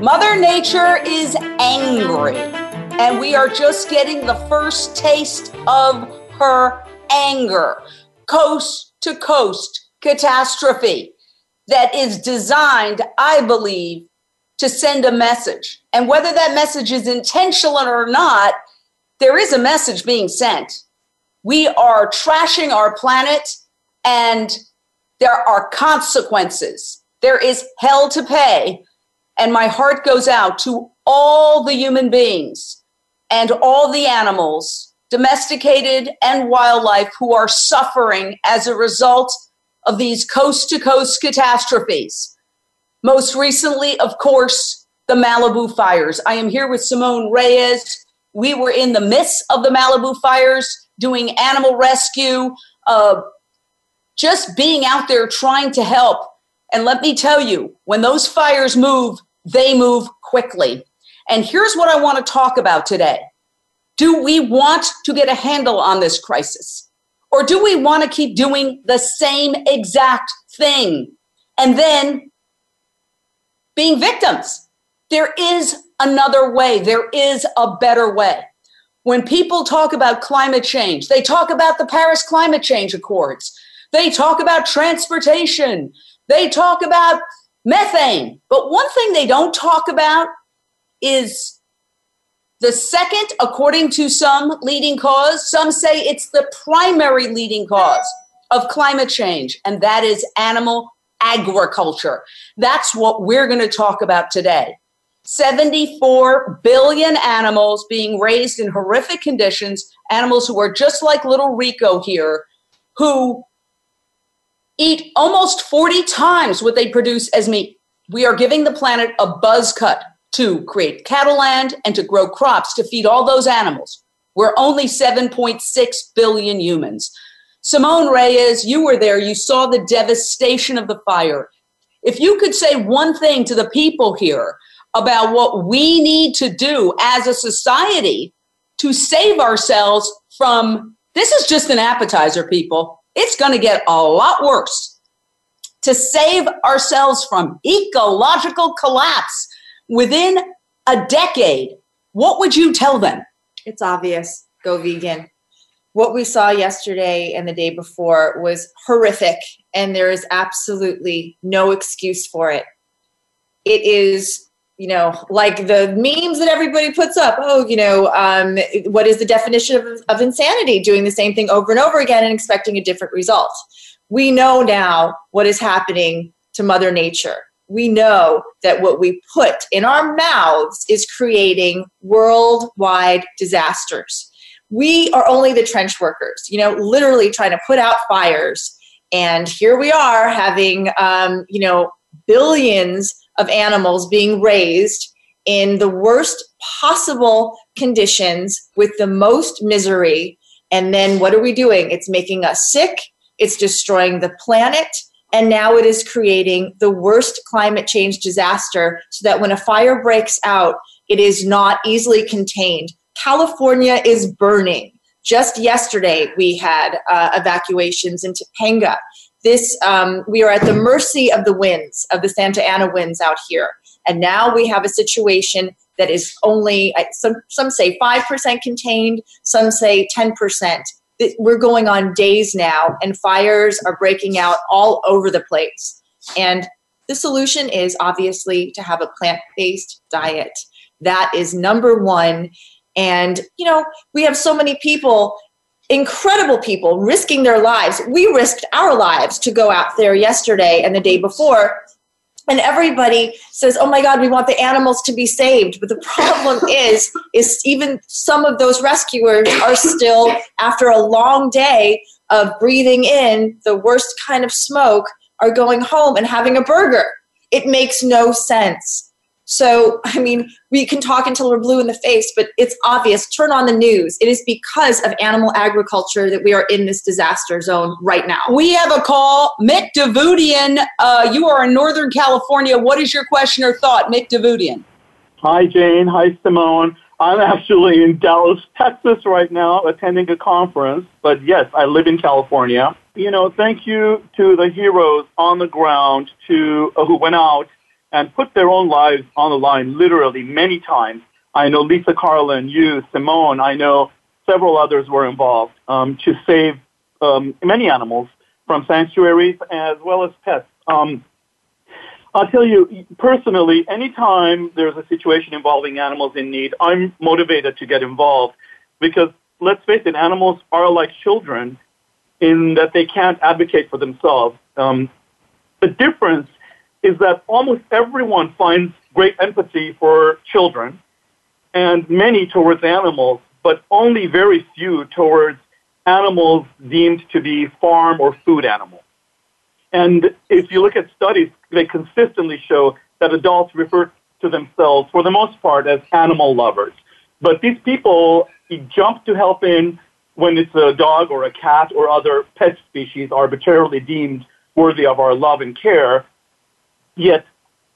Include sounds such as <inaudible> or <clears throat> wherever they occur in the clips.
Mother Nature is angry, and we are just getting the first taste of her anger. Coast to coast catastrophe that is designed, I believe, to send a message. And whether that message is intentional or not, there is a message being sent. We are trashing our planet and there are consequences. There is hell to pay. And my heart goes out to all the human beings and all the animals, domesticated and wildlife, who are suffering as a result of these coast to coast catastrophes. Most recently, of course, the Malibu fires. I am here with Simone Reyes. We were in the midst of the Malibu fires doing animal rescue, uh, just being out there trying to help. And let me tell you, when those fires move, they move quickly. And here's what I want to talk about today. Do we want to get a handle on this crisis? Or do we want to keep doing the same exact thing and then being victims? There is another way, there is a better way. When people talk about climate change, they talk about the Paris Climate Change Accords, they talk about transportation, they talk about methane. But one thing they don't talk about is the second, according to some leading cause, some say it's the primary leading cause of climate change, and that is animal agriculture. That's what we're going to talk about today. 74 billion animals being raised in horrific conditions, animals who are just like little Rico here, who eat almost 40 times what they produce as meat. We are giving the planet a buzz cut to create cattle land and to grow crops to feed all those animals. We're only 7.6 billion humans. Simone Reyes, you were there. You saw the devastation of the fire. If you could say one thing to the people here about what we need to do as a society to save ourselves from this is just an appetizer, people. It's going to get a lot worse. To save ourselves from ecological collapse within a decade, what would you tell them? It's obvious. Go vegan. What we saw yesterday and the day before was horrific, and there is absolutely no excuse for it. It is, you know, like the memes that everybody puts up. Oh, you know, um, what is the definition of, of insanity? Doing the same thing over and over again and expecting a different result. We know now what is happening to Mother Nature we know that what we put in our mouths is creating worldwide disasters. We are only the trench workers, you know, literally trying to put out fires. And here we are having, um, you know, billions of animals being raised in the worst possible conditions with the most misery. And then what are we doing? It's making us sick. It's destroying the planet and now it is creating the worst climate change disaster so that when a fire breaks out, it is not easily contained. California is burning. Just yesterday, we had uh, evacuations in Topanga. This um, we are at the mercy of the winds of the Santa Ana winds out here, and now we have a situation that is only some some say five percent contained, some say ten percent we're going on days now and fires are breaking out all over the place. And the solution is obviously to have a plant based diet. That is number one. And, you know, we have so many people, incredible people, risking their lives. We risked our lives to go out there yesterday and the day before and everybody says oh my god we want the animals to be saved but the problem <laughs> is is even some of those rescuers are still after a long day of breathing in the worst kind of smoke are going home and having a burger It makes no sense. So, I mean, we can talk until we're blue in the face, but it's obvious. Turn on the news. It is because of animal agriculture that we are in this disaster zone right now. We have a call. Mick Davudian, uh, you are in Northern California. What is your question or thought, Mick Davudian? Hi, Jane. Hi, Simone. I'm actually in Dallas, Texas right now attending a conference, but yes, I live in California. You know, thank you to the heroes on the ground to uh, who went out and put their own lives on the line literally many times. I know Lisa Carlin, you, Simone, I know several others were involved um, to save um, many animals from sanctuaries as well as pets. Um, I'll tell you personally, anytime there's a situation involving animals in need, I'm motivated to get involved because let's face it, animals are like children in that they can't advocate for themselves. Um, the difference is that almost everyone finds great empathy for children and many towards animals, but only very few towards animals deemed to be farm or food animals. And if you look at studies, they consistently show that adults refer to themselves, for the most part, as animal lovers. But these people jump to help in when it's a dog or a cat or other pet species arbitrarily deemed worthy of our love and care, yet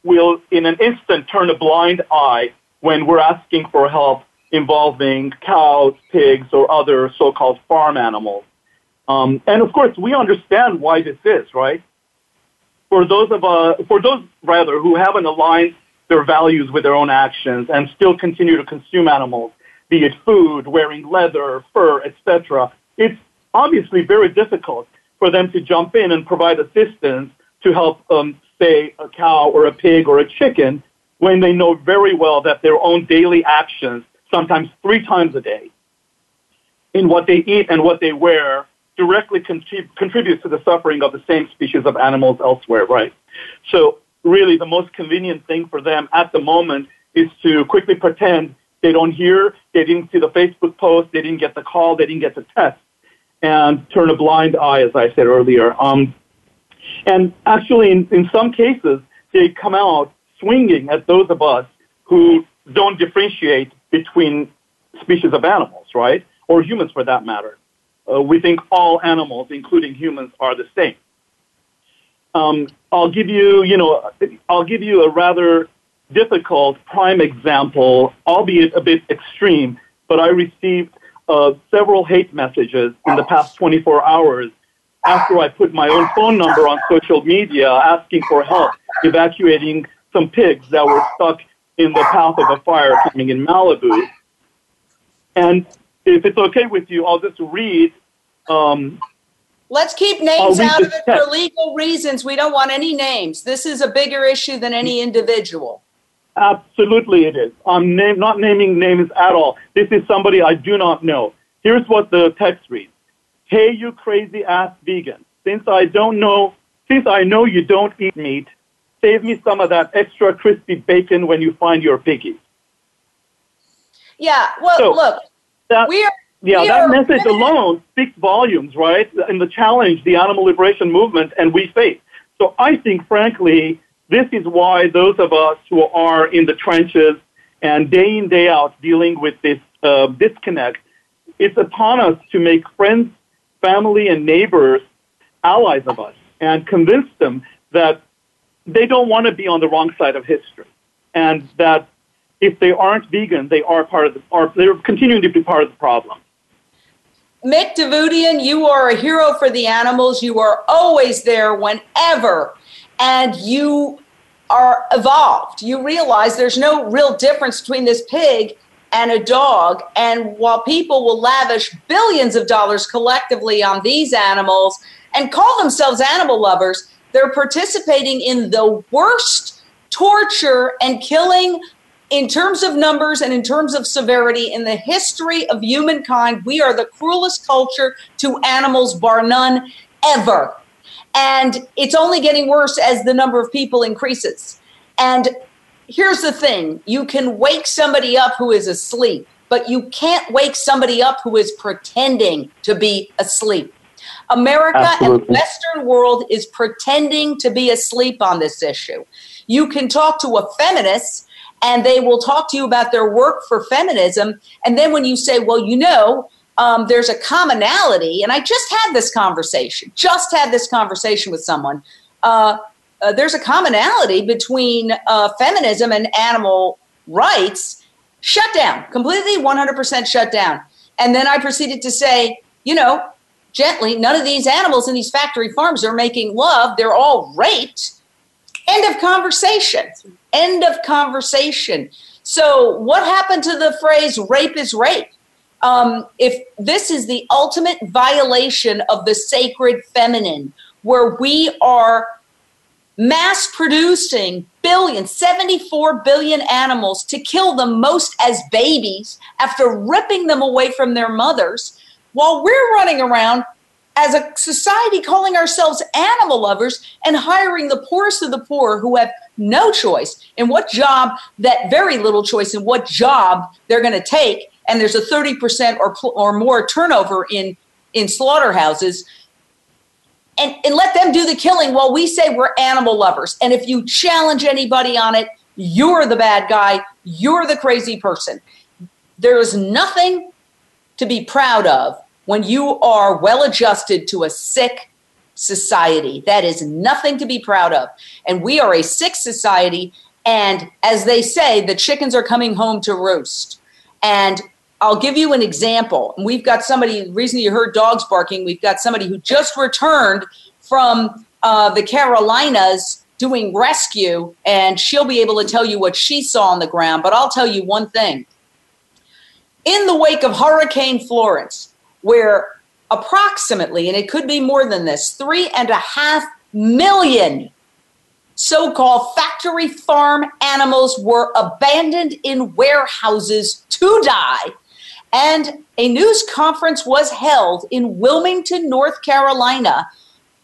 will in an instant turn a blind eye when we're asking for help involving cows, pigs, or other so-called farm animals. Um, and of course, we understand why this is, right? For those of uh, for those rather who haven't aligned their values with their own actions and still continue to consume animals, be it food, wearing leather, fur, etc., it's obviously very difficult for them to jump in and provide assistance to help um, say, a cow or a pig or a chicken when they know very well that their own daily actions, sometimes three times a day, in what they eat and what they wear, directly contrib- contributes to the suffering of the same species of animals elsewhere, right? So really the most convenient thing for them at the moment is to quickly pretend they don't hear, they didn't see the Facebook post, they didn't get the call, they didn't get the test, and turn a blind eye, as I said earlier. Um, and actually, in, in some cases, they come out swinging at those of us who don't differentiate between species of animals, right? Or humans for that matter. Uh, we think all animals, including humans, are the same. Um, I'll give you, you know, I'll give you a rather difficult prime example, albeit a bit extreme, but I received uh, several hate messages in the past 24 hours after I put my own phone number on social media asking for help evacuating some pigs that were stuck in the path of a fire coming in Malibu. And if it's okay with you, I'll just read. Um, Let's keep names out of it text. for legal reasons. We don't want any names. This is a bigger issue than any individual. Absolutely, it is. I'm name, not naming names at all. This is somebody I do not know. Here's what the text reads Hey, you crazy ass vegan. Since I don't know, since I know you don't eat meat, save me some of that extra crispy bacon when you find your piggy. Yeah, well, so look, that, we are. Yeah, we that are, message alone speaks volumes, right? In the challenge the animal liberation movement and we face. So I think, frankly, this is why those of us who are in the trenches and day in, day out dealing with this uh, disconnect, it's upon us to make friends family and neighbors allies of us and convince them that they don't want to be on the wrong side of history and that if they aren't vegan, they are part of the, are, they're continuing to be part of the problem. Mick Davudian, you are a hero for the animals. You are always there whenever, and you are evolved. You realize there's no real difference between this pig and a dog. And while people will lavish billions of dollars collectively on these animals and call themselves animal lovers, they're participating in the worst torture and killing in terms of numbers and in terms of severity in the history of humankind. We are the cruelest culture to animals, bar none, ever. And it's only getting worse as the number of people increases. And here's the thing you can wake somebody up who is asleep, but you can't wake somebody up who is pretending to be asleep. America Absolutely. and the Western world is pretending to be asleep on this issue. You can talk to a feminist and they will talk to you about their work for feminism. And then when you say, well, you know, um, there's a commonality, and I just had this conversation, just had this conversation with someone. Uh, uh, there's a commonality between uh, feminism and animal rights. Shut down, completely 100% shut down. And then I proceeded to say, you know, gently, none of these animals in these factory farms are making love. They're all raped. End of conversation. End of conversation. So, what happened to the phrase rape is rape? Um, if this is the ultimate violation of the sacred feminine, where we are mass producing billion, 74 billion animals to kill them most as babies after ripping them away from their mothers, while we're running around as a society calling ourselves animal lovers and hiring the poorest of the poor who have no choice in what job, that very little choice in what job they're going to take. And there's a 30% or, or more turnover in, in slaughterhouses and, and let them do the killing while we say we're animal lovers. And if you challenge anybody on it, you're the bad guy, you're the crazy person. There is nothing to be proud of when you are well adjusted to a sick society. That is nothing to be proud of. And we are a sick society. And as they say, the chickens are coming home to roost. And I'll give you an example. We've got somebody, reason you heard dogs barking, we've got somebody who just returned from uh, the Carolinas doing rescue, and she'll be able to tell you what she saw on the ground. But I'll tell you one thing. In the wake of Hurricane Florence, where approximately, and it could be more than this, three and a half million so called factory farm animals were abandoned in warehouses to die and a news conference was held in Wilmington, North Carolina,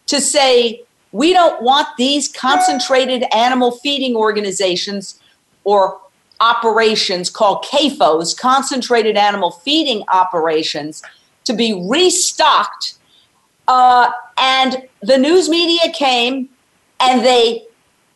to say, we don't want these concentrated animal feeding organizations or operations called CAFOs, concentrated animal feeding operations, to be restocked. Uh, and the news media came and they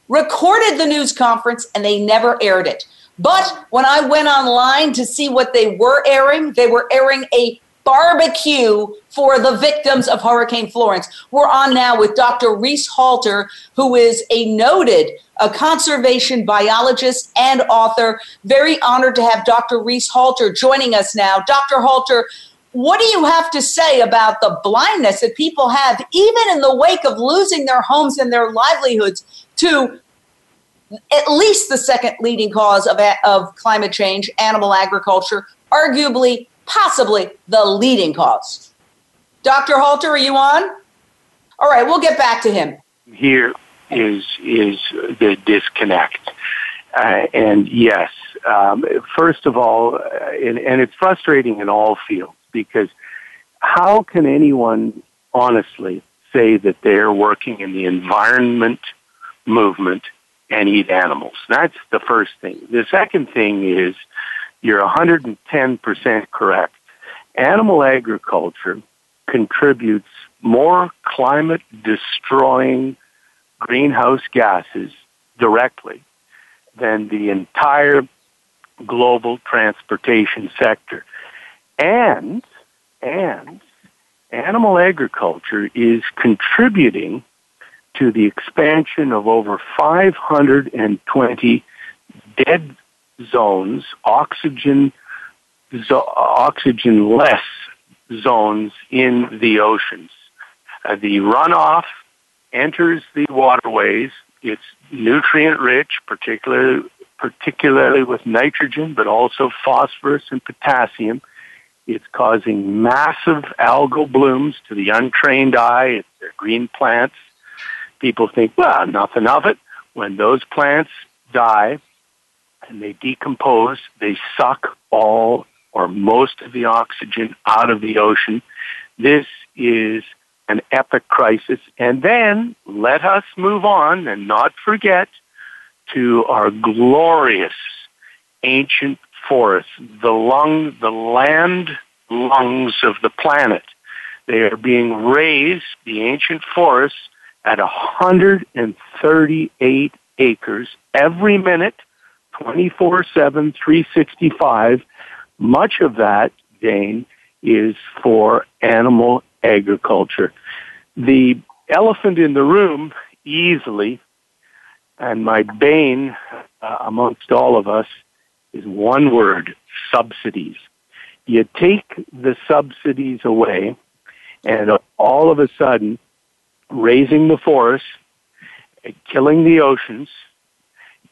recorded the news conference and they never aired it. But when I went online to see what they were airing, they were airing a barbecue for the victims of Hurricane Florence. We're on now with Dr. Reese Halter, who is a noted a conservation biologist and author. Very honored to have Dr. Reese Halter joining us now. Dr. Halter, what do you have to say about the blindness that people have, even in the wake of losing their homes and their livelihoods, to at least the second leading cause of, of climate change, animal agriculture, arguably, possibly the leading cause. Dr. Halter, are you on? All right, we'll get back to him. Here is is the disconnect, uh, and yes, um, first of all, uh, and, and it's frustrating in all fields because how can anyone honestly say that they're working in the environment movement and eat animals. That's the first thing. The second thing is you're 110% correct. Animal agriculture contributes more climate destroying greenhouse gases directly than the entire global transportation sector. And, and animal agriculture is contributing to the expansion of over 520 dead zones, oxygen zo- oxygen-less zones in the oceans. Uh, the runoff enters the waterways. It's nutrient rich, particularly particularly with nitrogen, but also phosphorus and potassium. It's causing massive algal blooms to the untrained eye. They're green plants people think, well, nothing of it. When those plants die and they decompose, they suck all or most of the oxygen out of the ocean. This is an epic crisis. And then let us move on and not forget to our glorious ancient forests, the lung, the land lungs of the planet. They are being razed, the ancient forests, at 138 acres every minute, 24 7, 365. Much of that, Jane, is for animal agriculture. The elephant in the room, easily, and my bane uh, amongst all of us, is one word subsidies. You take the subsidies away, and all of a sudden, razing the forests, killing the oceans,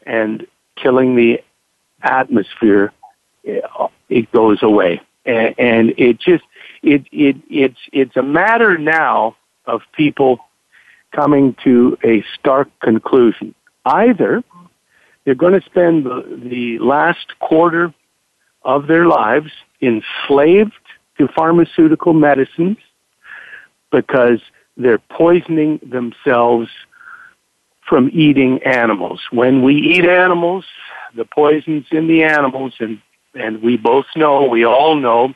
and killing the atmosphere, eh, it goes away. And it just, it, it, it's, it's a matter now of people coming to a stark conclusion. Either they're going to spend the, the last quarter of their lives enslaved to pharmaceutical medicines because they're poisoning themselves from eating animals. When we eat animals, the poisons in the animals, and, and we both know, we all know,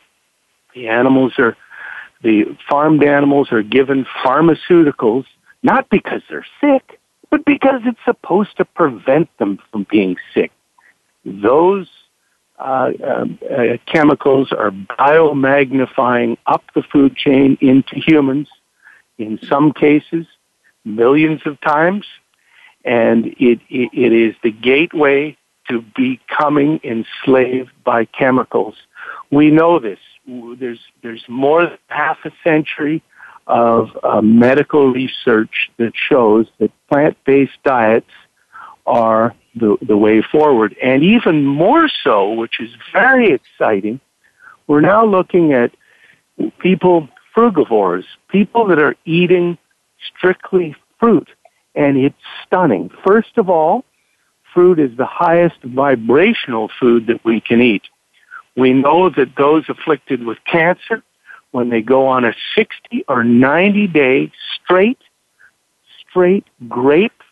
the animals are, the farmed animals are given pharmaceuticals, not because they're sick, but because it's supposed to prevent them from being sick. Those uh, uh, chemicals are biomagnifying up the food chain into humans, in some cases, millions of times, and it, it, it is the gateway to becoming enslaved by chemicals. We know this. There's, there's more than half a century of uh, medical research that shows that plant-based diets are the, the way forward. And even more so, which is very exciting, we're now looking at people, frugivores, people that are eating strictly fruit. And it's stunning. First of all, fruit is the highest vibrational food that we can eat. We know that those afflicted with cancer when they go on a 60 or 90 day straight, straight grape,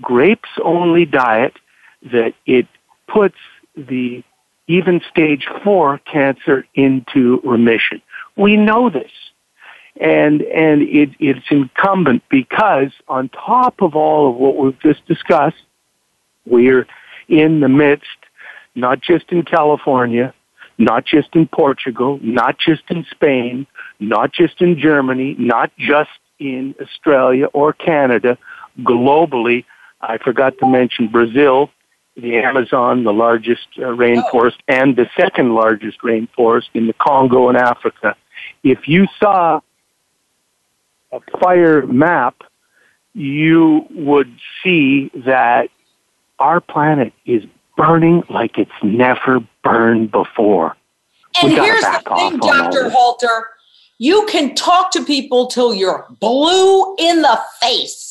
grapes only diet that it puts the even stage four cancer into remission. We know this. And, and it, it's incumbent because on top of all of what we've just discussed, we're in the midst, not just in California, not just in Portugal, not just in Spain, not just in Germany, not just in Australia or Canada, globally. I forgot to mention Brazil, the Amazon, the largest uh, rainforest, and the second largest rainforest in the Congo in Africa. If you saw a fire map, you would see that our planet is burning like it's never burned before. And here's the thing, Dr. Halter. You can talk to people till you're blue in the face.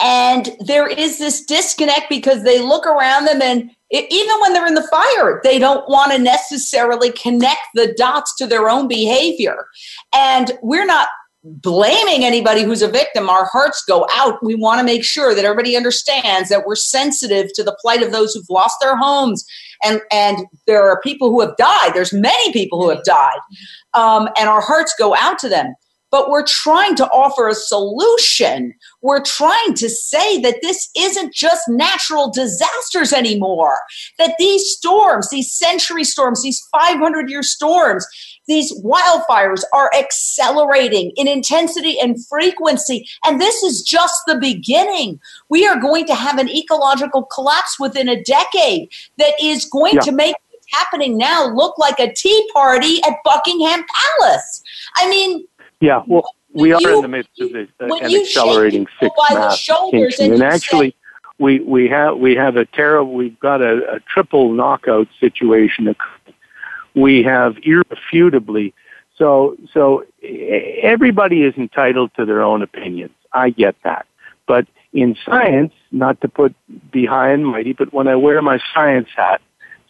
And there is this disconnect because they look around them and it, even when they're in the fire, they don't want to necessarily connect the dots to their own behavior. And we're not blaming anybody who's a victim. Our hearts go out. We want to make sure that everybody understands that we're sensitive to the plight of those who've lost their homes. And, and there are people who have died. There's many people who have died. Um, and our hearts go out to them. But we're trying to offer a solution. We're trying to say that this isn't just natural disasters anymore. That these storms, these century storms, these 500 year storms, these wildfires are accelerating in intensity and frequency. And this is just the beginning. We are going to have an ecological collapse within a decade that is going yeah. to make what's happening now look like a tea party at Buckingham Palace. I mean, yeah, well, we are you, in the midst of this, uh, an accelerating six mass extinction. And, and actually, say, we, we have we have a terrible we've got a, a triple knockout situation we have irrefutably. So, so everybody is entitled to their own opinions. I get that. But in science, not to put behind mighty, but when I wear my science hat,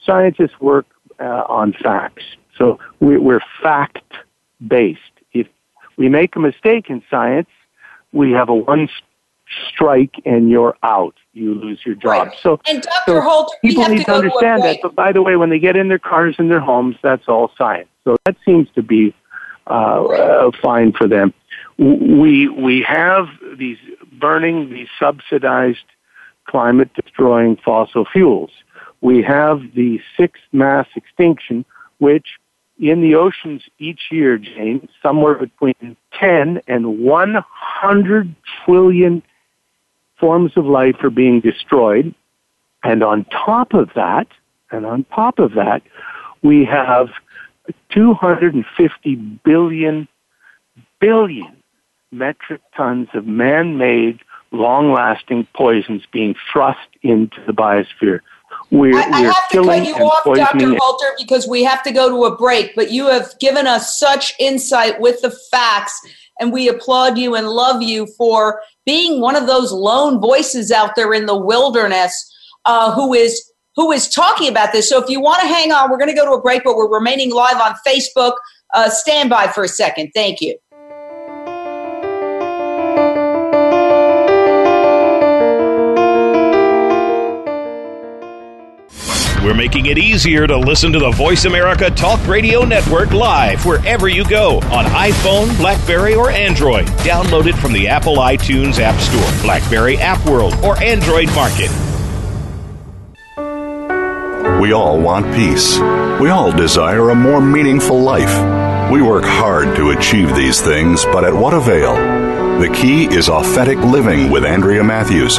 scientists work uh, on facts. So we, we're fact based. If we make a mistake in science, we have a one strike and you're out. You lose your job. Right. So, and Dr. So Holt, people need to, to understand that. But by the way, when they get in their cars and their homes, that's all science. So that seems to be uh, uh, fine for them. We we have these burning these subsidized climate destroying fossil fuels. We have the sixth mass extinction, which in the oceans each year, Jane, somewhere between 10 and 100 trillion forms of life are being destroyed. And on top of that, and on top of that, we have 250 billion, billion metric tons of man-made, long-lasting poisons being thrust into the biosphere. We're, I, I we're have to cut you off, Dr. Walter, because we have to go to a break. But you have given us such insight with the facts, and we applaud you and love you for being one of those lone voices out there in the wilderness uh, who is who is talking about this. So if you want to hang on, we're going to go to a break, but we're remaining live on Facebook. Uh, stand by for a second. Thank you. We're making it easier to listen to the Voice America Talk Radio Network live wherever you go on iPhone, Blackberry, or Android. Download it from the Apple iTunes App Store, Blackberry App World, or Android Market. We all want peace. We all desire a more meaningful life. We work hard to achieve these things, but at what avail? The key is authentic living with Andrea Matthews.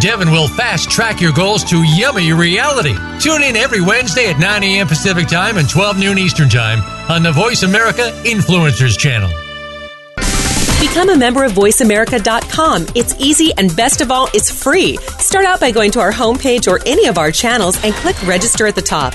Devin will fast track your goals to yummy reality. Tune in every Wednesday at 9 a.m. Pacific Time and 12 noon Eastern Time on the Voice America Influencers Channel. Become a member of VoiceAmerica.com. It's easy and best of all, it's free. Start out by going to our homepage or any of our channels and click register at the top.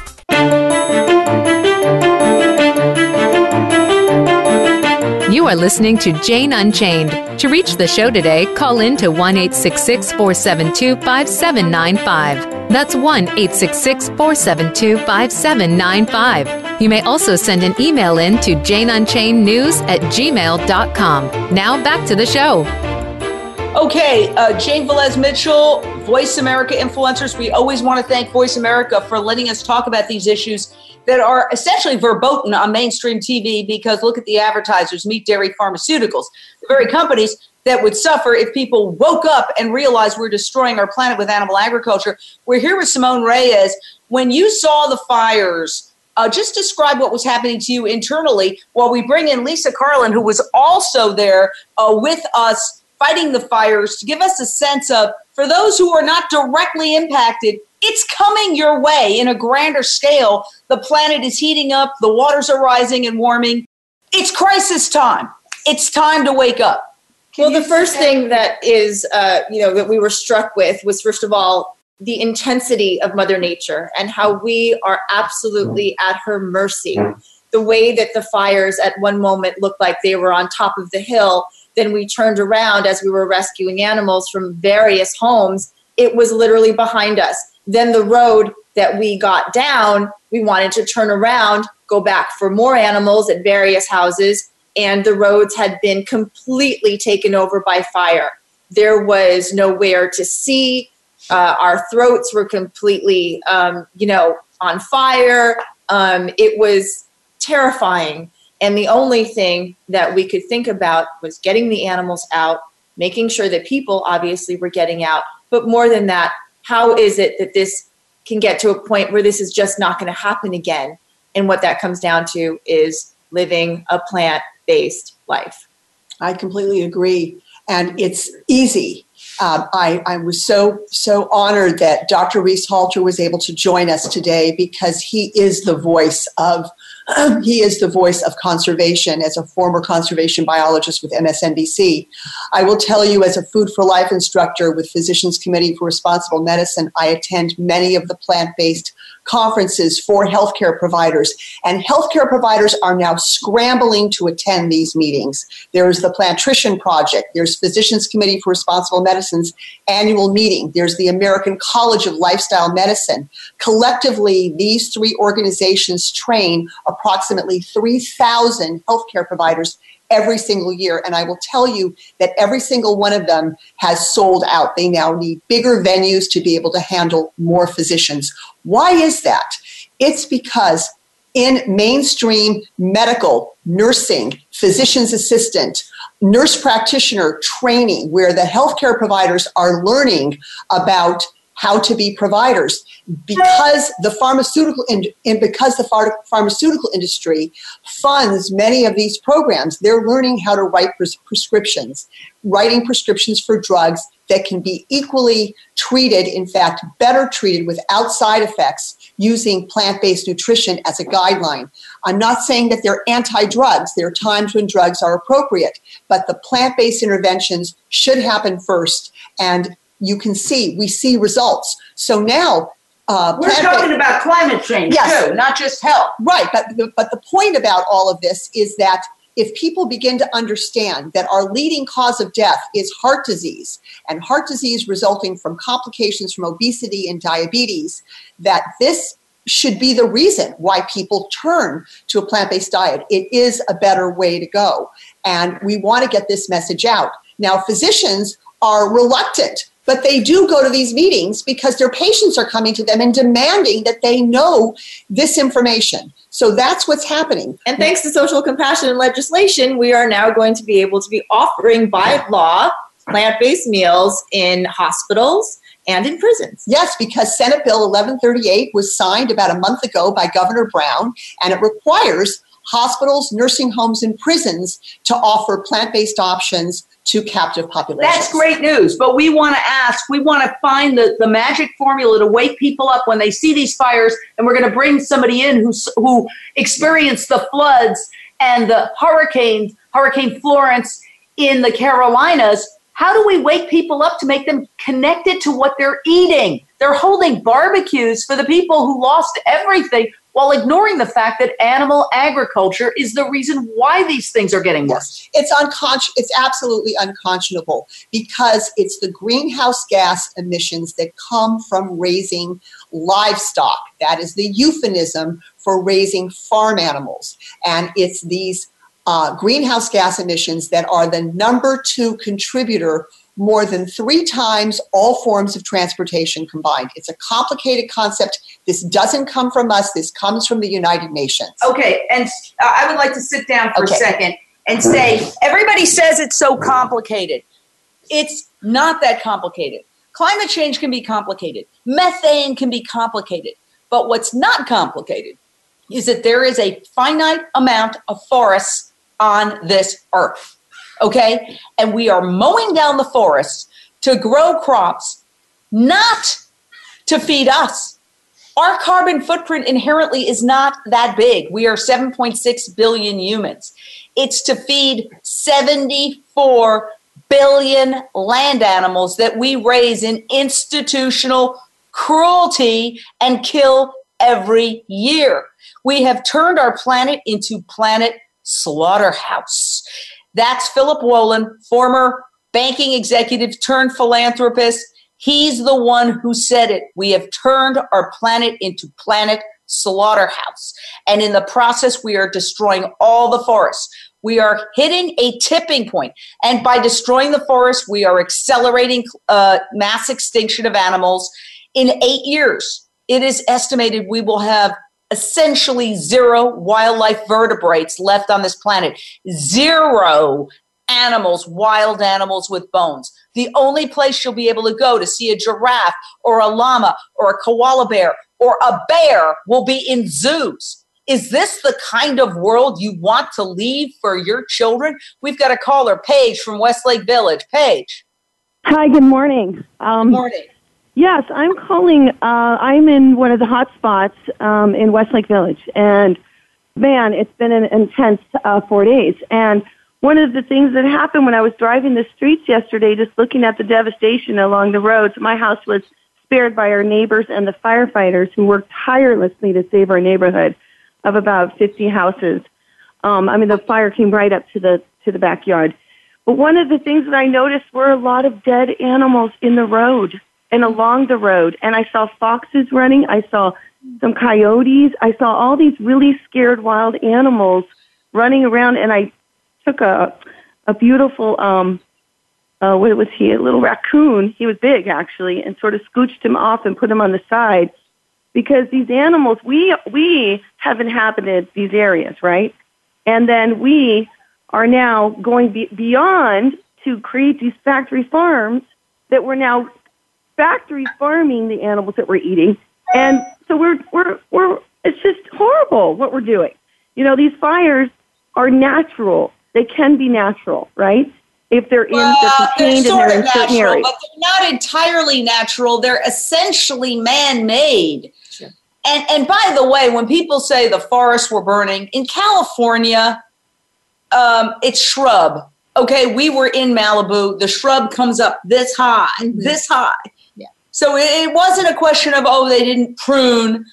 You are listening to Jane Unchained. To reach the show today, call in to 1 472 5795. That's 1 472 5795. You may also send an email in to janeunchainednews at gmail.com. Now back to the show. Okay, uh, Jane Velez Mitchell, Voice America influencers. We always want to thank Voice America for letting us talk about these issues that are essentially verboten on mainstream TV because look at the advertisers, meat, Dairy Pharmaceuticals, the very companies that would suffer if people woke up and realized we're destroying our planet with animal agriculture. We're here with Simone Reyes. When you saw the fires, uh, just describe what was happening to you internally while we bring in Lisa Carlin, who was also there uh, with us fighting the fires, to give us a sense of, for those who are not directly impacted, it's coming your way in a grander scale. The planet is heating up, the waters are rising and warming. It's crisis time. It's time to wake up. Can well, the first thing that is, uh, you know, that we were struck with was first of all the intensity of Mother Nature and how we are absolutely at her mercy. The way that the fires at one moment looked like they were on top of the hill, then we turned around as we were rescuing animals from various homes. It was literally behind us then the road that we got down, we wanted to turn around, go back for more animals at various houses, and the roads had been completely taken over by fire. There was nowhere to see. Uh, our throats were completely, um, you know, on fire. Um, it was terrifying. And the only thing that we could think about was getting the animals out, making sure that people obviously were getting out. But more than that, how is it that this can get to a point where this is just not going to happen again? And what that comes down to is living a plant based life. I completely agree. And it's easy. Um, I, I was so, so honored that Dr. Reese Halter was able to join us today because he is the voice of <clears throat> he is the voice of conservation as a former conservation biologist with MSNBC. I will tell you, as a Food for Life instructor with Physicians Committee for Responsible Medicine, I attend many of the plant based conferences for healthcare providers. And healthcare providers are now scrambling to attend these meetings. There's the Plantrician Project, there's Physicians Committee for Responsible Medicine's annual meeting, there's the American College of Lifestyle Medicine. Collectively, these three organizations train approximately 3,000 healthcare providers every single year. And I will tell you that every single one of them has sold out. They now need bigger venues to be able to handle more physicians. Why is that? It's because in mainstream medical, nursing, physician's assistant, nurse practitioner training, where the healthcare providers are learning about how to be providers. Because the pharmaceutical and in, because the phar- pharmaceutical industry funds many of these programs they're learning how to write pres- prescriptions writing prescriptions for drugs that can be equally treated in fact better treated without side effects using plant-based nutrition as a guideline. I'm not saying that they're anti-drugs. There are times when drugs are appropriate but the plant-based interventions should happen first and you can see we see results. So now uh, we're talking about climate change yes. too not just health. Right but the, but the point about all of this is that if people begin to understand that our leading cause of death is heart disease and heart disease resulting from complications from obesity and diabetes that this should be the reason why people turn to a plant-based diet. It is a better way to go. And we want to get this message out. Now physicians are reluctant but they do go to these meetings because their patients are coming to them and demanding that they know this information. So that's what's happening. And thanks to social compassion and legislation, we are now going to be able to be offering by law plant based meals in hospitals and in prisons. Yes, because Senate Bill 1138 was signed about a month ago by Governor Brown, and it requires hospitals, nursing homes, and prisons to offer plant based options to captive populations. That's great news. But we want to ask, we want to find the, the magic formula to wake people up when they see these fires. And we're going to bring somebody in who, who experienced the floods and the hurricanes, Hurricane Florence in the Carolinas. How do we wake people up to make them connected to what they're eating? They're holding barbecues for the people who lost everything while ignoring the fact that animal agriculture is the reason why these things are getting worse. It's unconscious it's absolutely unconscionable because it's the greenhouse gas emissions that come from raising livestock. That is the euphemism for raising farm animals. And it's these uh, greenhouse gas emissions that are the number two contributor more than three times all forms of transportation combined. It's a complicated concept. This doesn't come from us, this comes from the United Nations. Okay, and uh, I would like to sit down for okay. a second and say everybody says it's so complicated. It's not that complicated. Climate change can be complicated, methane can be complicated. But what's not complicated is that there is a finite amount of forests on this earth okay? And we are mowing down the forests to grow crops, not to feed us. Our carbon footprint inherently is not that big. We are 7.6 billion humans. It's to feed 74 billion land animals that we raise in institutional cruelty and kill every year. We have turned our planet into planet slaughterhouse. That's Philip Wollen, former banking executive turned philanthropist. He's the one who said it. We have turned our planet into planet slaughterhouse. And in the process, we are destroying all the forests. We are hitting a tipping point. And by destroying the forest, we are accelerating uh, mass extinction of animals. In eight years, it is estimated we will have essentially zero wildlife vertebrates left on this planet. Zero animals, wild animals with bones. The only place you'll be able to go to see a giraffe or a llama or a koala bear or a bear will be in zoos. Is this the kind of world you want to leave for your children? We've got a caller, Paige from Westlake Village. Paige. Hi, good morning. Um, Good morning. Yes, I'm calling. Uh, I'm in one of the hot spots um, in Westlake Village, and man, it's been an intense uh, four days. And one of the things that happened when I was driving the streets yesterday, just looking at the devastation along the roads, my house was spared by our neighbors and the firefighters who worked tirelessly to save our neighborhood of about 50 houses. Um, I mean, the fire came right up to the to the backyard. But one of the things that I noticed were a lot of dead animals in the road and along the road. And I saw foxes running. I saw some coyotes. I saw all these really scared wild animals running around. And I took a a beautiful um, uh, what was he? A little raccoon. He was big actually, and sort of scooched him off and put him on the side because these animals we we have inhabited these areas, right? And then we are now going be- beyond to create these factory farms that we're now factory farming the animals that we're eating. And so we're we're we're it's just horrible what we're doing. You know, these fires are natural. They can be natural, right? If they're in Well, they're contained and sort they're of in certain natural, areas. but they're not entirely natural. They're essentially man-made. And and by the way, when people say the forests were burning in California, um, it's shrub. Okay, we were in Malibu. The shrub comes up this high, this high. So it, wasn't a question of oh they didn't prune.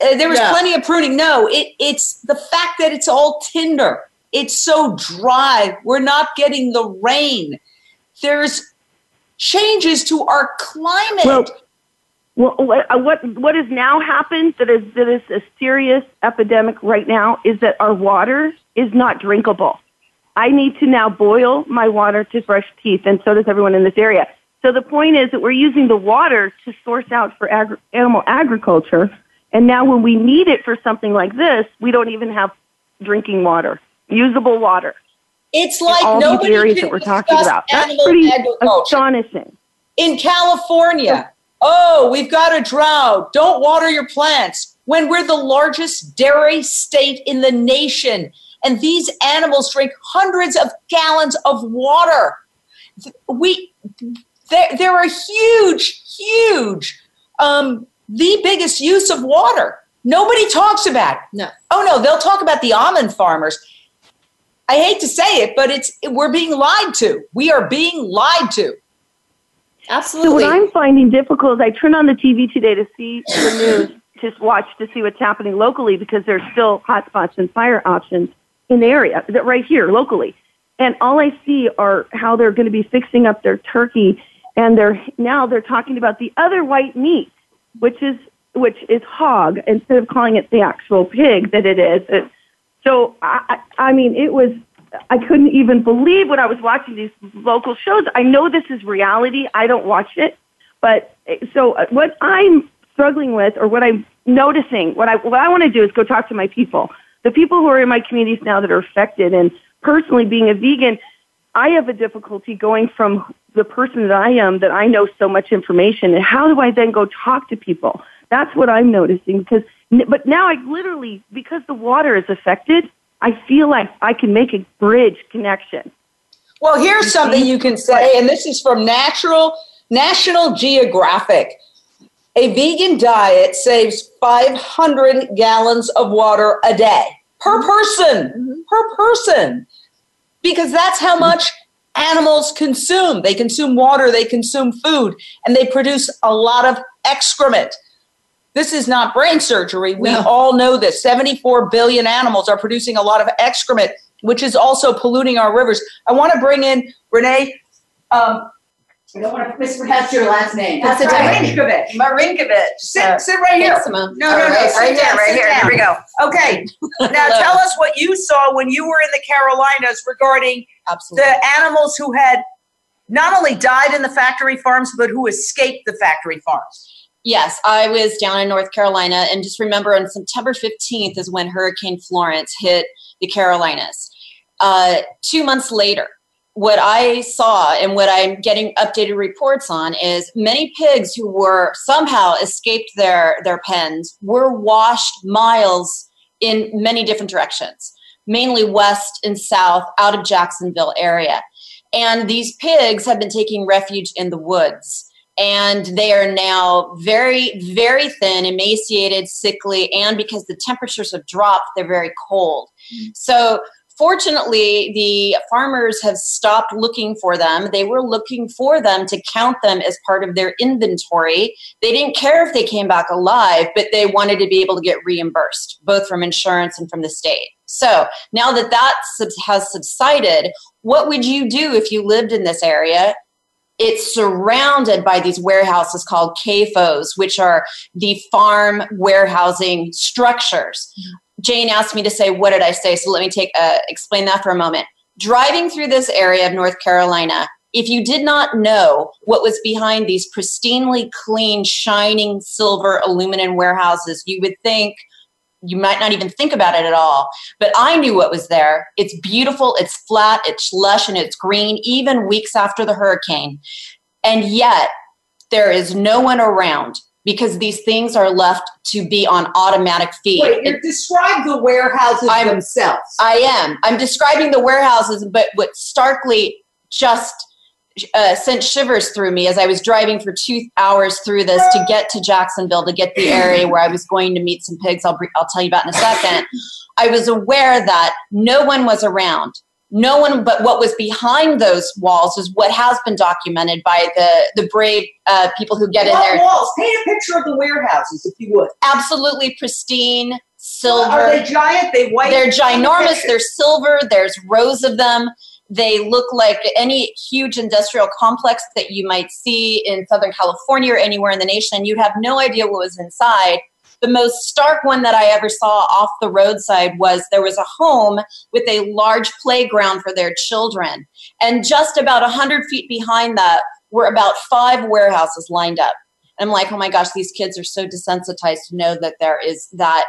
Uh, there was Yeah. plenty of pruning. No, it, it's the fact that it's all tinder. It's so dry. We're not getting the rain. There's changes to our climate. Well, well, what uh, what what has now happened that is that is a serious epidemic right now is that our water is not drinkable. I need to now boil my water to brush teeth, and so does everyone in this area. So the point is that we're using the water to source out for agri- animal agriculture, and now when we need it for something like this, we don't even have drinking water, usable water. it's like all nobody areas can that we're talking about. That's pretty astonishing. in California. Oh, we've got a drought. Don't water your plants. When we're the largest dairy state in the nation, and these animals drink hundreds of gallons of water. We, they're, they're a huge, huge, um, the biggest use of water. Nobody talks about it. No. Oh no, they'll talk about the almond farmers. I hate to say it, but it's we're being lied to. We are being lied to. So Absolutely. what I'm finding difficult is I turn on the TV today to see the news, just watch to see what's happening locally because there's still hotspots and fire options in the area, that right here locally. And all I see are how they're going to be fixing up their turkey, and they're now they're talking about the other white meat, which is which is hog instead of calling it the actual pig that it is. It, so I, I mean, it was I couldn't even believe when I was watching these local shows. I know this is reality. I don't watch it, but so uh, what I'm struggling with, or what I'm noticing, what I what I want to do is go talk to my people, the people who are in my communities now that are affected. And personally, being a vegan, I have a difficulty going from the person that I am, that I know so much information, and how do I then go talk to people? That's what I'm noticing because, but now I literally, because the water is affected, I feel like I can make a bridge connection. Well, here's something you can say, and this is from Natural National Geographic. A vegan diet saves 500 gallons of water a day per mm-hmm. person, mm-hmm. per person, because that's how much animals consume. They consume water, they consume food, and they produce a lot of excrement. This is not brain surgery. We No. all know this. 74 billion animals are producing a lot of excrement, which is also polluting our rivers. I want to bring in Renee. Um, I don't want to mispronounce your last name. That's That's okay. Marinkovic. Marinkovic. Sit, Uh, sit right here. Simone. No, no, All no. right, Sit right down, here, right sit here. down. Here we go. Okay. Now <laughs> tell us what you saw when you were in the Carolinas regarding Absolutely. the animals who had not only died in the factory farms, but who escaped the factory farms. Yes, I was down in North Carolina, and just remember on September 15th is when Hurricane Florence hit the Carolinas. Uh, two months later, what I saw and what I'm getting updated reports on is many pigs who were somehow escaped their, their pens were washed miles in many different directions, mainly west and south out of Jacksonville area. And these pigs have been taking refuge in the woods. And they are now very, very thin, emaciated, sickly, and because the temperatures have dropped, they're very cold. Mm-hmm. So Fortunately, the farmers have stopped looking for them. They were looking for them to count them as part of their inventory. They didn't care if they came back alive, but they wanted to be able to get reimbursed, both from insurance and from the state. So now that that has subsided, what would you do if you lived in this area it's surrounded by these warehouses called CAFOs, which are the farm warehousing structures. Jane asked me to say, what did I say? So let me take uh, explain that for a moment. Driving through this area of North Carolina, if you did not know what was behind these pristinely clean, shining silver aluminum warehouses, you would think you might not even think about it at all. But I knew what was there. It's beautiful, it's flat, it's lush, and it's green, even weeks after the hurricane. And yet, there is no one around because these things are left to be on automatic feed. Wait, you describe the warehouses I'm, themselves. I am. I'm describing the warehouses, but what starkly just uh, sent shivers through me as I was driving for two hours through this to get to Jacksonville to get the area where I was going to meet some pigs. I'll, I'll tell you about in a second. I was aware that no one was around no one but what was behind those walls is what has been documented by the the brave uh, people who get what in there. Walls. Paint a picture of the warehouses, if you would. Absolutely pristine, silver. Are they giant? They white. They're ginormous. They're silver. There's rows of them. They look like any huge industrial complex that you might see in Southern California or anywhere in the nation. You'd have no idea what was inside the most stark one that I ever saw off the roadside was there was a home with a large playground for their children. And just about 100 feet behind that were about five warehouses lined up. And I'm like, oh my gosh, these kids are so desensitized to know that there is that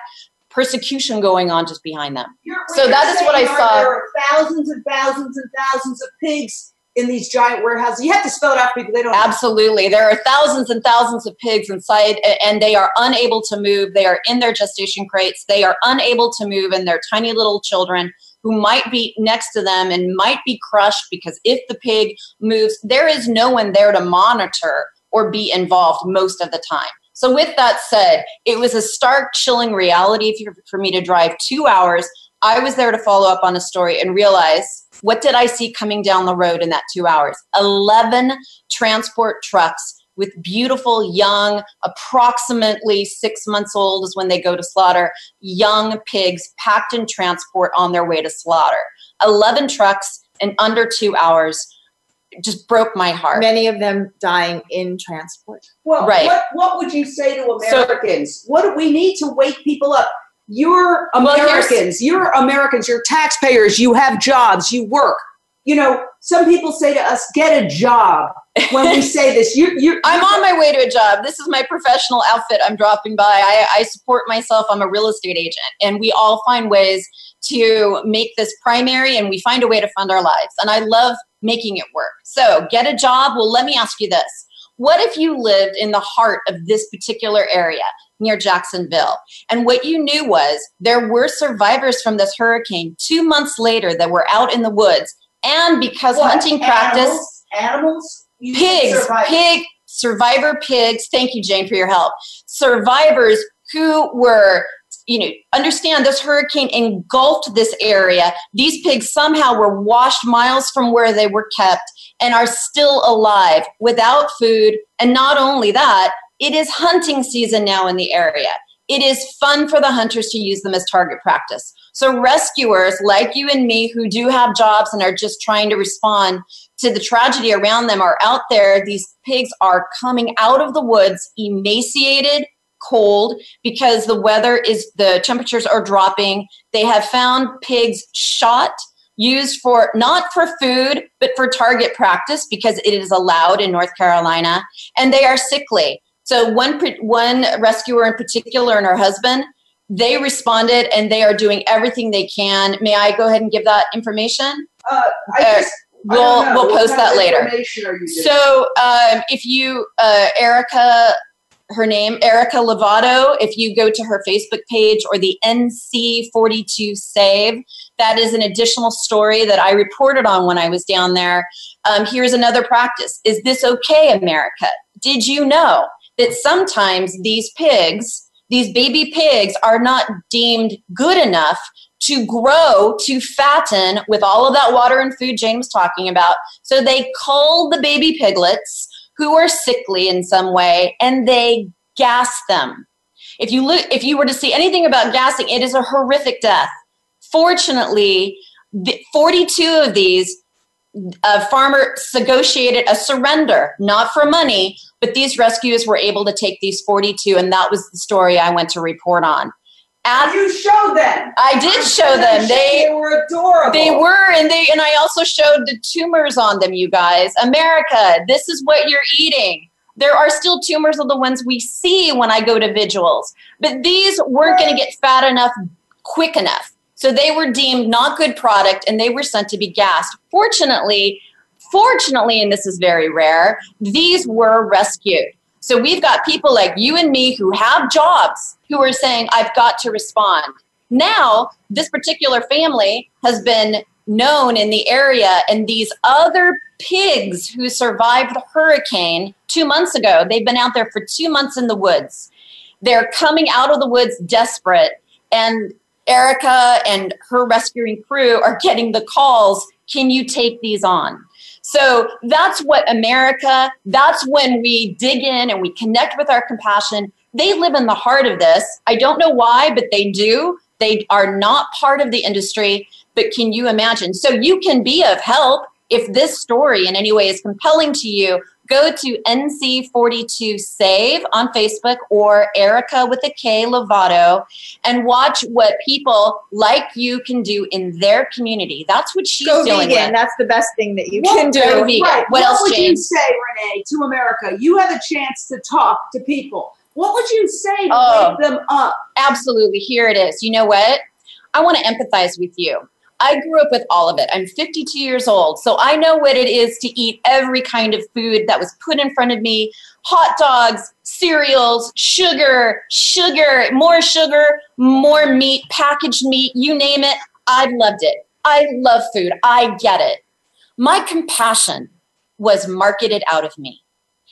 persecution going on just behind them. You're, so that is what I saw. There are thousands and thousands and thousands of pigs in these giant warehouses. You have to spell it out for people they don't. Absolutely, know. there are thousands and thousands of pigs inside, and they are unable to move. They are in their gestation crates. They are unable to move, and they're tiny little children who might be next to them and might be crushed because if the pig moves, there is no one there to monitor or be involved most of the time. So, with that said, it was a stark, chilling reality for me to drive two hours. I was there to follow up on a story and realize what did I see coming down the road in that two hours? 11 transport trucks with beautiful, young, approximately six months old is when they go to slaughter, young pigs packed in transport on their way to slaughter. 11 trucks in under two hours just broke my heart. Many of them dying in transport. Well, right. what, what would you say to Americans? So, what do we need to wake people up? You're Americans. Well, you're Americans. You're taxpayers. You have jobs. You work. You know, some people say to us, "Get a job." When we say this, you, you, <laughs> I'm on my way to a job. This is my professional outfit. I'm dropping by. I, I support myself. I'm a real estate agent, and we all find ways to make this primary, and we find a way to fund our lives. And I love making it work. So, get a job. Well, let me ask you this: What if you lived in the heart of this particular area? Near Jacksonville. And what you knew was there were survivors from this hurricane two months later that were out in the woods. And because what, hunting animals, practice, animals, pigs, pig, survivor pigs. Thank you, Jane, for your help. Survivors who were you know, understand this hurricane engulfed this area. These pigs somehow were washed miles from where they were kept and are still alive without food. And not only that, it is hunting season now in the area. It is fun for the hunters to use them as target practice. So, rescuers like you and me who do have jobs and are just trying to respond to the tragedy around them are out there. These pigs are coming out of the woods emaciated, cold because the weather is, the temperatures are dropping. They have found pigs shot used for not for food but for target practice because it is allowed in North Carolina and they are sickly so one one rescuer in particular and her husband, they responded and they are doing everything they can. May I go ahead and give that information? Uh, I uh, just, we'll we'll what post that later. So um, if you uh, Erica her name, Erica Lovato. If you go to her Facebook page or the NC42 Save, that is an additional story that I reported on when I was down there. Um, here's another practice Is this okay, America? Did you know that sometimes these pigs, these baby pigs, are not deemed good enough to grow to fatten with all of that water and food Jane was talking about? So they cull the baby piglets who are sickly in some way and they gas them. If you look if you were to see anything about gassing, it is a horrific death. Fortunately, 42 of these a farmer negotiated a surrender, not for money, but these rescuers were able to take these 42, and that was the story I went to report on. You showed them. I did show them. They, they were adorable. They were, and they and I also showed the tumors on them. You guys, America, this is what you're eating. There are still tumors of the ones we see when I go to vigils, but these weren't going to get fat enough quick enough. So they were deemed not good product, and they were sent to be gassed. Fortunately, fortunately, and this is very rare, these were rescued. So we've got people like you and me who have jobs who are saying, I've got to respond. Now, this particular family has been known in the area, and these other pigs who survived the hurricane two months ago, they've been out there for two months in the woods. They're coming out of the woods desperate, and Erica and her rescuing crew are getting the calls Can you take these on? So that's what America, that's when we dig in and we connect with our compassion. They live in the heart of this. I don't know why, but they do. They are not part of the industry, but can you imagine? So you can be of help if this story in any way is compelling to you go to NC42 Save on Facebook or Erica with a K Lovato and watch what people like you can do in their community. That's what she's go doing. Vegan. With. That's the best thing that you Well, can do. go vegan. Right. What else, would Jane? you say, Renee, to America? You have a chance to talk to people. What would you say to Oh. wake them up? Absolutely. Here it is. You know what? I want to empathize with you. I grew up with all of it. I'm 52 years old, so I know what it is to eat every kind of food that was put in front of me hot dogs, cereals, sugar, sugar, more sugar, more meat, packaged meat, you name it. I loved it. I love food. I get it. My compassion was marketed out of me.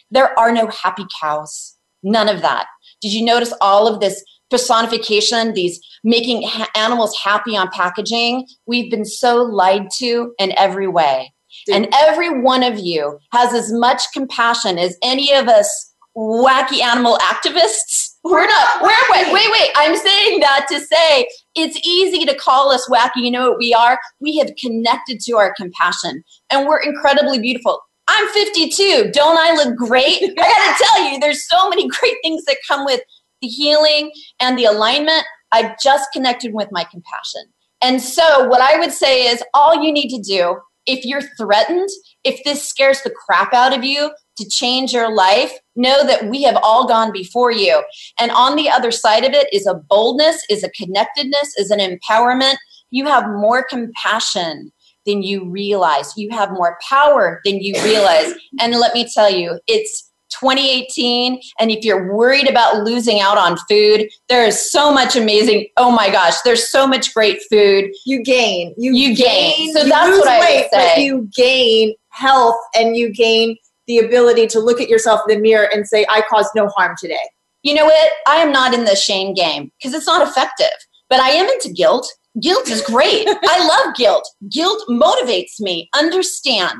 There are no happy cows. None of that. Did you notice all of this personification, these making ha- animals happy on packaging? We've been so lied to in every way. And every one of you has as much compassion as any of us wacky animal activists. We're not, we're, wait, wait, wait. I'm saying that to say it's easy to call us wacky. You know what we are? We have connected to our compassion and we're incredibly beautiful. I'm 52. Don't I look great? I got to tell you, there's so many <laughs> great things that come with the healing and the alignment. I just connected with my compassion. And so, what I would say is all you need to do if you're threatened, if this scares the crap out of you to change your life, know that we have all gone before you. And on the other side of it is a boldness, is a connectedness, is an empowerment. You have more compassion than you realize. You have more power than you realize. And let me tell you, it's 2018 and if you're worried about losing out on food there is so much amazing oh my gosh there's so much great food. You gain. You, you gain, so you that's what i weight, would say. you gain health and you gain the ability to look at yourself in the mirror and say, I caused no harm today. you know what? I am not in the shame game because it's not effective but i am into guilt. Guilt is great. I <laughs> love guilt. Guilt motivates me. Understand.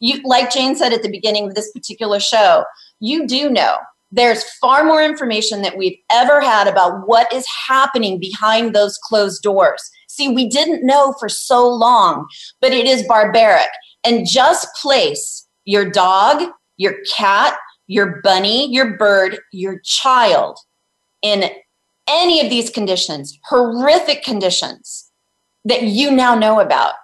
You like jane said at the beginning of this particular show you do know there's far more information that we've ever had about what is happening behind those closed doors see we didn't know for so long but it is barbaric and just place your dog your cat your bunny, your bird, your child in any of these conditions, horrific conditions that you now know about.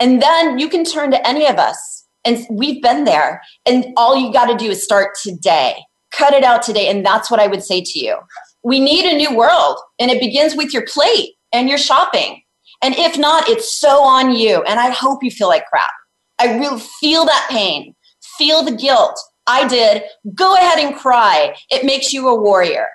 And then you can turn to any of us. And we've been there. And all you got to do is start today. Cut it out today. And that's what I would say to you. We need a new world. And it begins with your plate and your shopping. And if not, it's so on you. And I hope you feel like crap. I really feel that pain, feel the guilt, I did. Go ahead and cry. It makes you a warrior.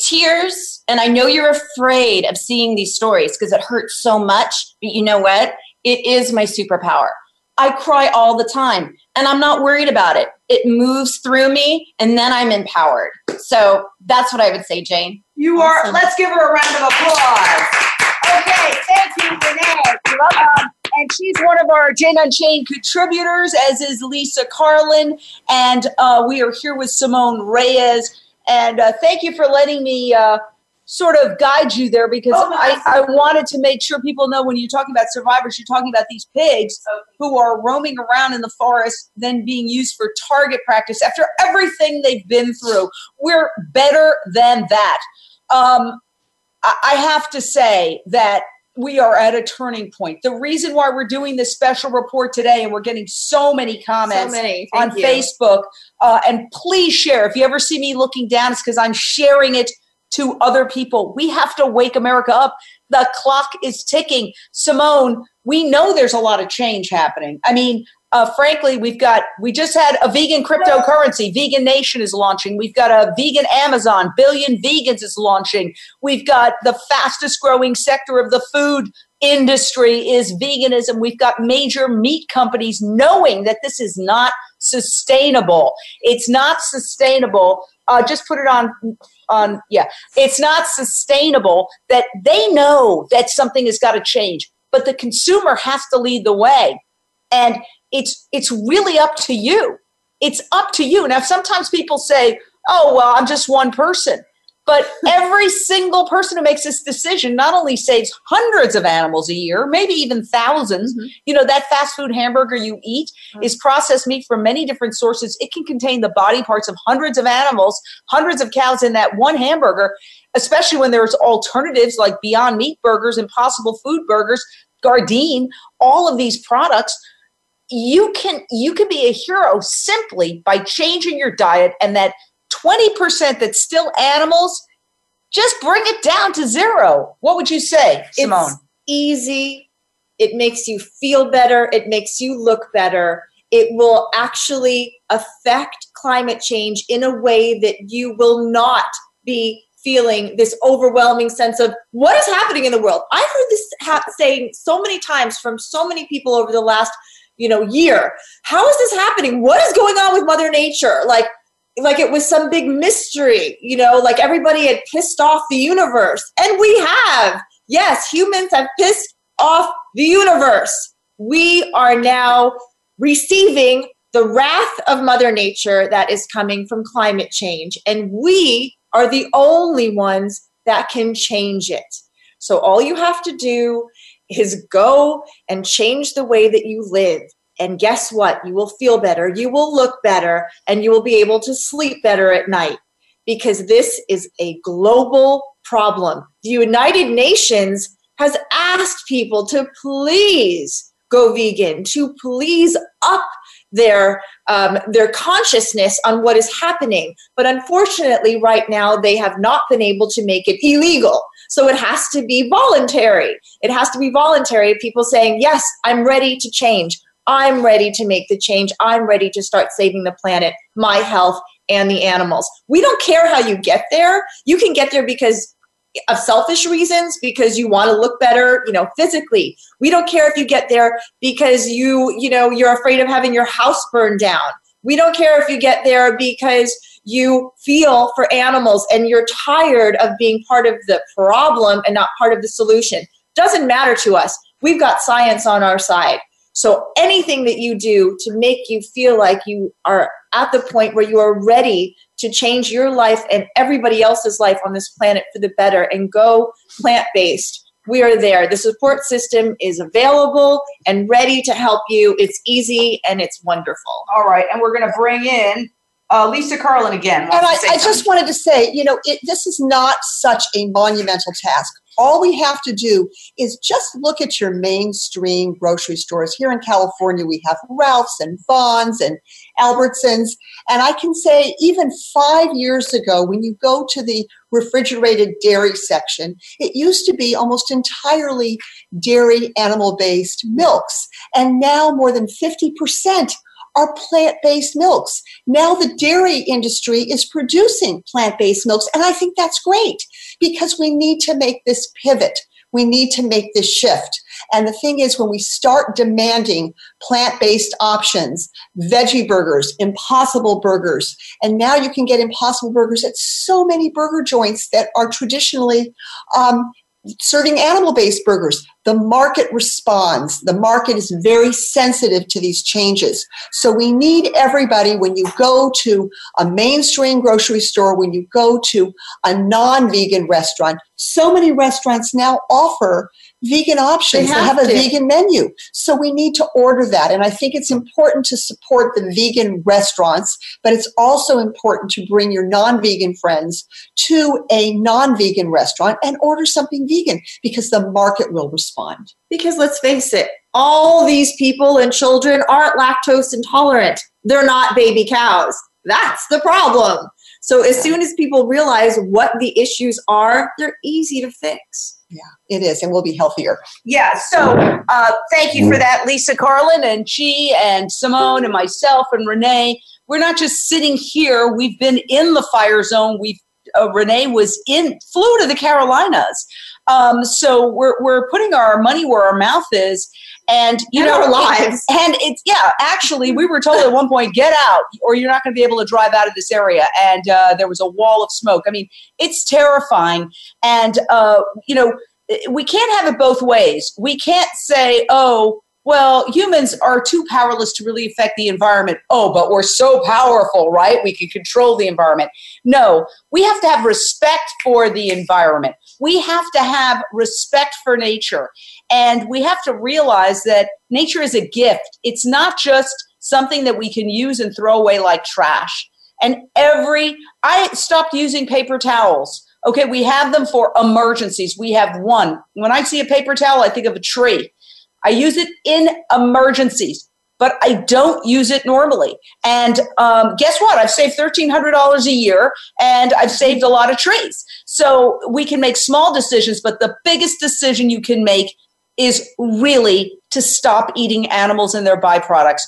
Tears, and I know you're afraid of seeing these stories because it hurts so much, but you know what? It is my superpower. I cry all the time and I'm not worried about it. It moves through me and then I'm empowered. So that's what I would say, Jane. You are, let's give her a round of applause. Okay, thank you, Renee. Welcome. And she's one of our Jane Unchained contributors, as is Lisa Karlan. And uh, we are here with Simone Reyes. And uh, thank you for letting me uh, sort of guide you there because oh, I, I wanted to make sure people know when you're talking about survivors, you're talking about these pigs who are roaming around in the forest, then being used for target practice after everything they've been through. We're better than that. Um, I have to say that we are at a turning point. The reason why we're doing this special report today, and we're getting so many comments so many. on you. Facebook, uh, and please share. If you ever see me looking down, it's because I'm sharing it to other people. We have to wake America up. The clock is ticking. Simone, we know there's a lot of change happening. I mean, uh, frankly, we've got, we just had a vegan cryptocurrency. Vegan Nation is launching. We've got a vegan Amazon. Billion Vegans is launching. We've got the fastest growing sector of the food industry is veganism. We've got major meat companies knowing that this is not sustainable. It's not sustainable. Uh, just put it on on yeah it's not sustainable that they know that something has got to change but the consumer has to lead the way and it's it's really up to you it's up to you now sometimes people say oh well i'm just one person but every single person who makes this decision not only saves hundreds of animals a year, maybe even 1000s mm-hmm. You know, that fast food hamburger you eat mm-hmm. is processed meat from many different sources. It can contain the body parts of hundreds of animals, hundreds of cows in that one hamburger, especially when there's alternatives like Beyond Meat burgers, Impossible Food burgers, Gardein, all of these products you can you can be a hero simply by changing your diet and that 20% that's still animals, just bring it down to zero. What would you say, Simone? It's easy. It makes you feel better. It makes you look better. It will actually affect climate change in a way that you will not be feeling this overwhelming sense of what is happening in the world. I've heard this ha- saying so many times from so many people over the last you know year. How is this happening? What is going on with Mother Nature? Like like it was some big mystery, you know, like everybody had pissed off the universe. And we have. Yes, humans have pissed off the universe. We are now receiving the wrath of Mother Nature that is coming from climate change. And we are the only ones that can change it. So all you have to do is go and change the way that you live. And guess what? You will feel better, you will look better, and you will be able to sleep better at night because this is a global problem. The United Nations has asked people to please go vegan, to please up their um, their consciousness on what is happening. But unfortunately, right now they have not been able to make it illegal. So it has to be voluntary. It has to be voluntary. People saying, "Yes, I'm ready to change. I'm ready to make the change. I'm ready to start saving the planet, my health, and the animals. We don't care how you get there. You can get there because of selfish reasons because you want to look better you know physically we don't care if you get there because you you know you're afraid of having your house burned down we don't care if you get there because you feel for animals and you're tired of being part of the problem and not part of the solution doesn't matter to us we've got science on our side so anything that you do to make you feel like you are at the point where you are ready to change your life and everybody else's life on this planet for the better and go plant based. We are there. The support system is available and ready to help you. It's easy and it's wonderful. All right. And we're going to bring in uh, Lisa Karlan again. And I, I just wanted to say, you know, it, this is not such a monumental task all we have to do is just look at your mainstream grocery stores. Here in California, we have Ralph's and Vons and Albertsons. And I can say, even five years ago, when you go to the refrigerated dairy section, it used to be almost entirely dairy animal based milks. And now more than 50% are plant based milks. Now the dairy industry is producing plant based milks, and I think that's great because we need to make this pivot. We need to make this shift. And the thing is, when we start demanding plant based options, veggie burgers, impossible burgers, and now you can get impossible burgers at so many burger joints that are traditionally um, serving animal based burgers. The market responds. The market is very sensitive to these changes. So we need everybody when you go to a mainstream grocery store, when you go to a non vegan restaurant, so many restaurants now offer vegan options. They have, they have a vegan menu. So we need to order that. And I think it's important to support the vegan restaurants, but it's also important to bring your non vegan friends to a non vegan restaurant and order something vegan because the market will respond. Because let's face it, all these people and children aren't lactose intolerant. They're not baby cows. That's the problem. So as soon as people realize what the issues are, they're easy to fix. Yeah, it is, and we'll be healthier. Yeah. So, uh, thank you for that, Lisa Karlan and Chi and Simone and myself and Renee. We're not just sitting here; we've been in the fire zone. We've uh, Renee was in flew to the Carolinas, um, so we're we're putting our money where our mouth is. And you and know our lives, and it's yeah. Actually, we were told at one point, "Get out, or you're not going to be able to drive out of this area." And uh, there was a wall of smoke. I mean, it's terrifying. And uh, you know, we can't have it both ways. We can't say, "Oh, well, humans are too powerless to really affect the environment. Oh, but we're so powerful, right? We can control the environment. No, we have to have respect for the environment. We have to have respect for nature. And we have to realize that nature is a gift. It's not just something that we can use and throw away like trash. And every, I stopped using paper towels. Okay, we have them for emergencies. We have one. When I see a paper towel, I think of a tree. I use it in emergencies, but I don't use it normally. And um, guess what? I've saved $1,300 a year and I've saved a lot of trees. So we can make small decisions, but the biggest decision you can make is really to stop eating animals and their byproducts.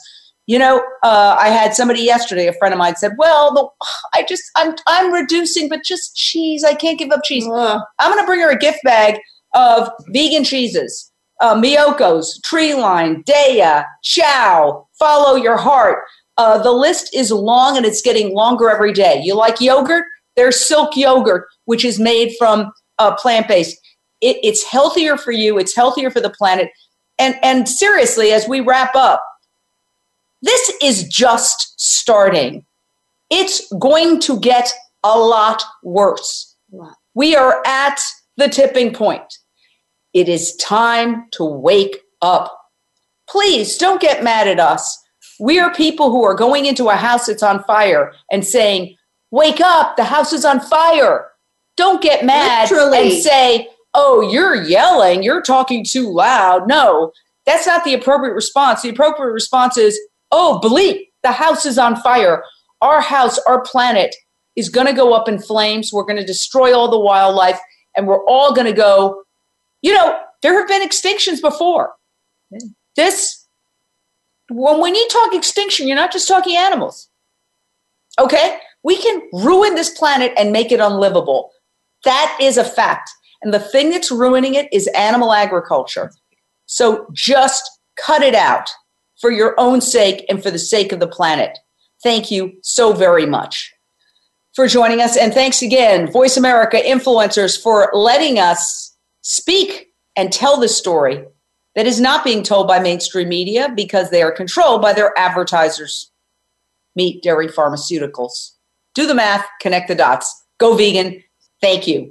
You know, uh, I had somebody yesterday, a friend of mine said, "Well, the, I just I'm I'm reducing, but just cheese. I can't give up cheese. I'm going to bring her a gift bag of vegan cheeses." Uh, Miyoko's, Treeline, Daiya, Chao, Follow Your Heart. Uh, the list is long and it's getting longer every day. You like yogurt? There's Silk yogurt, which is made from uh, plant based. It, it's healthier for you. It's healthier for the planet. And and seriously, as we wrap up, this is just starting. It's going to get a lot worse. We are at the tipping point. It is time to wake up. Please don't get mad at us. We are people who are going into a house that's on fire and saying, Wake up, the house is on fire. Don't get mad Literally. and say, Oh, you're yelling, you're talking too loud. No, that's not the appropriate response. The appropriate response is, Oh, bleep, the house is on fire. Our house, our planet is going to go up in flames. We're going to destroy all the wildlife, and we're all going to go you know, there have been extinctions before. This, when, when you talk extinction, you're not just talking animals. Okay? We can ruin this planet and make it unlivable. That is a fact. And the thing that's ruining it is animal agriculture. So just cut it out for your own sake and for the sake of the planet. Thank you so very much for joining us. And thanks again, Voice America influencers, for letting us speak and tell the story that is not being told by mainstream media because they are controlled by their advertisers. Meat, dairy, pharmaceuticals. Do the math, connect the dots. Go vegan. Thank you.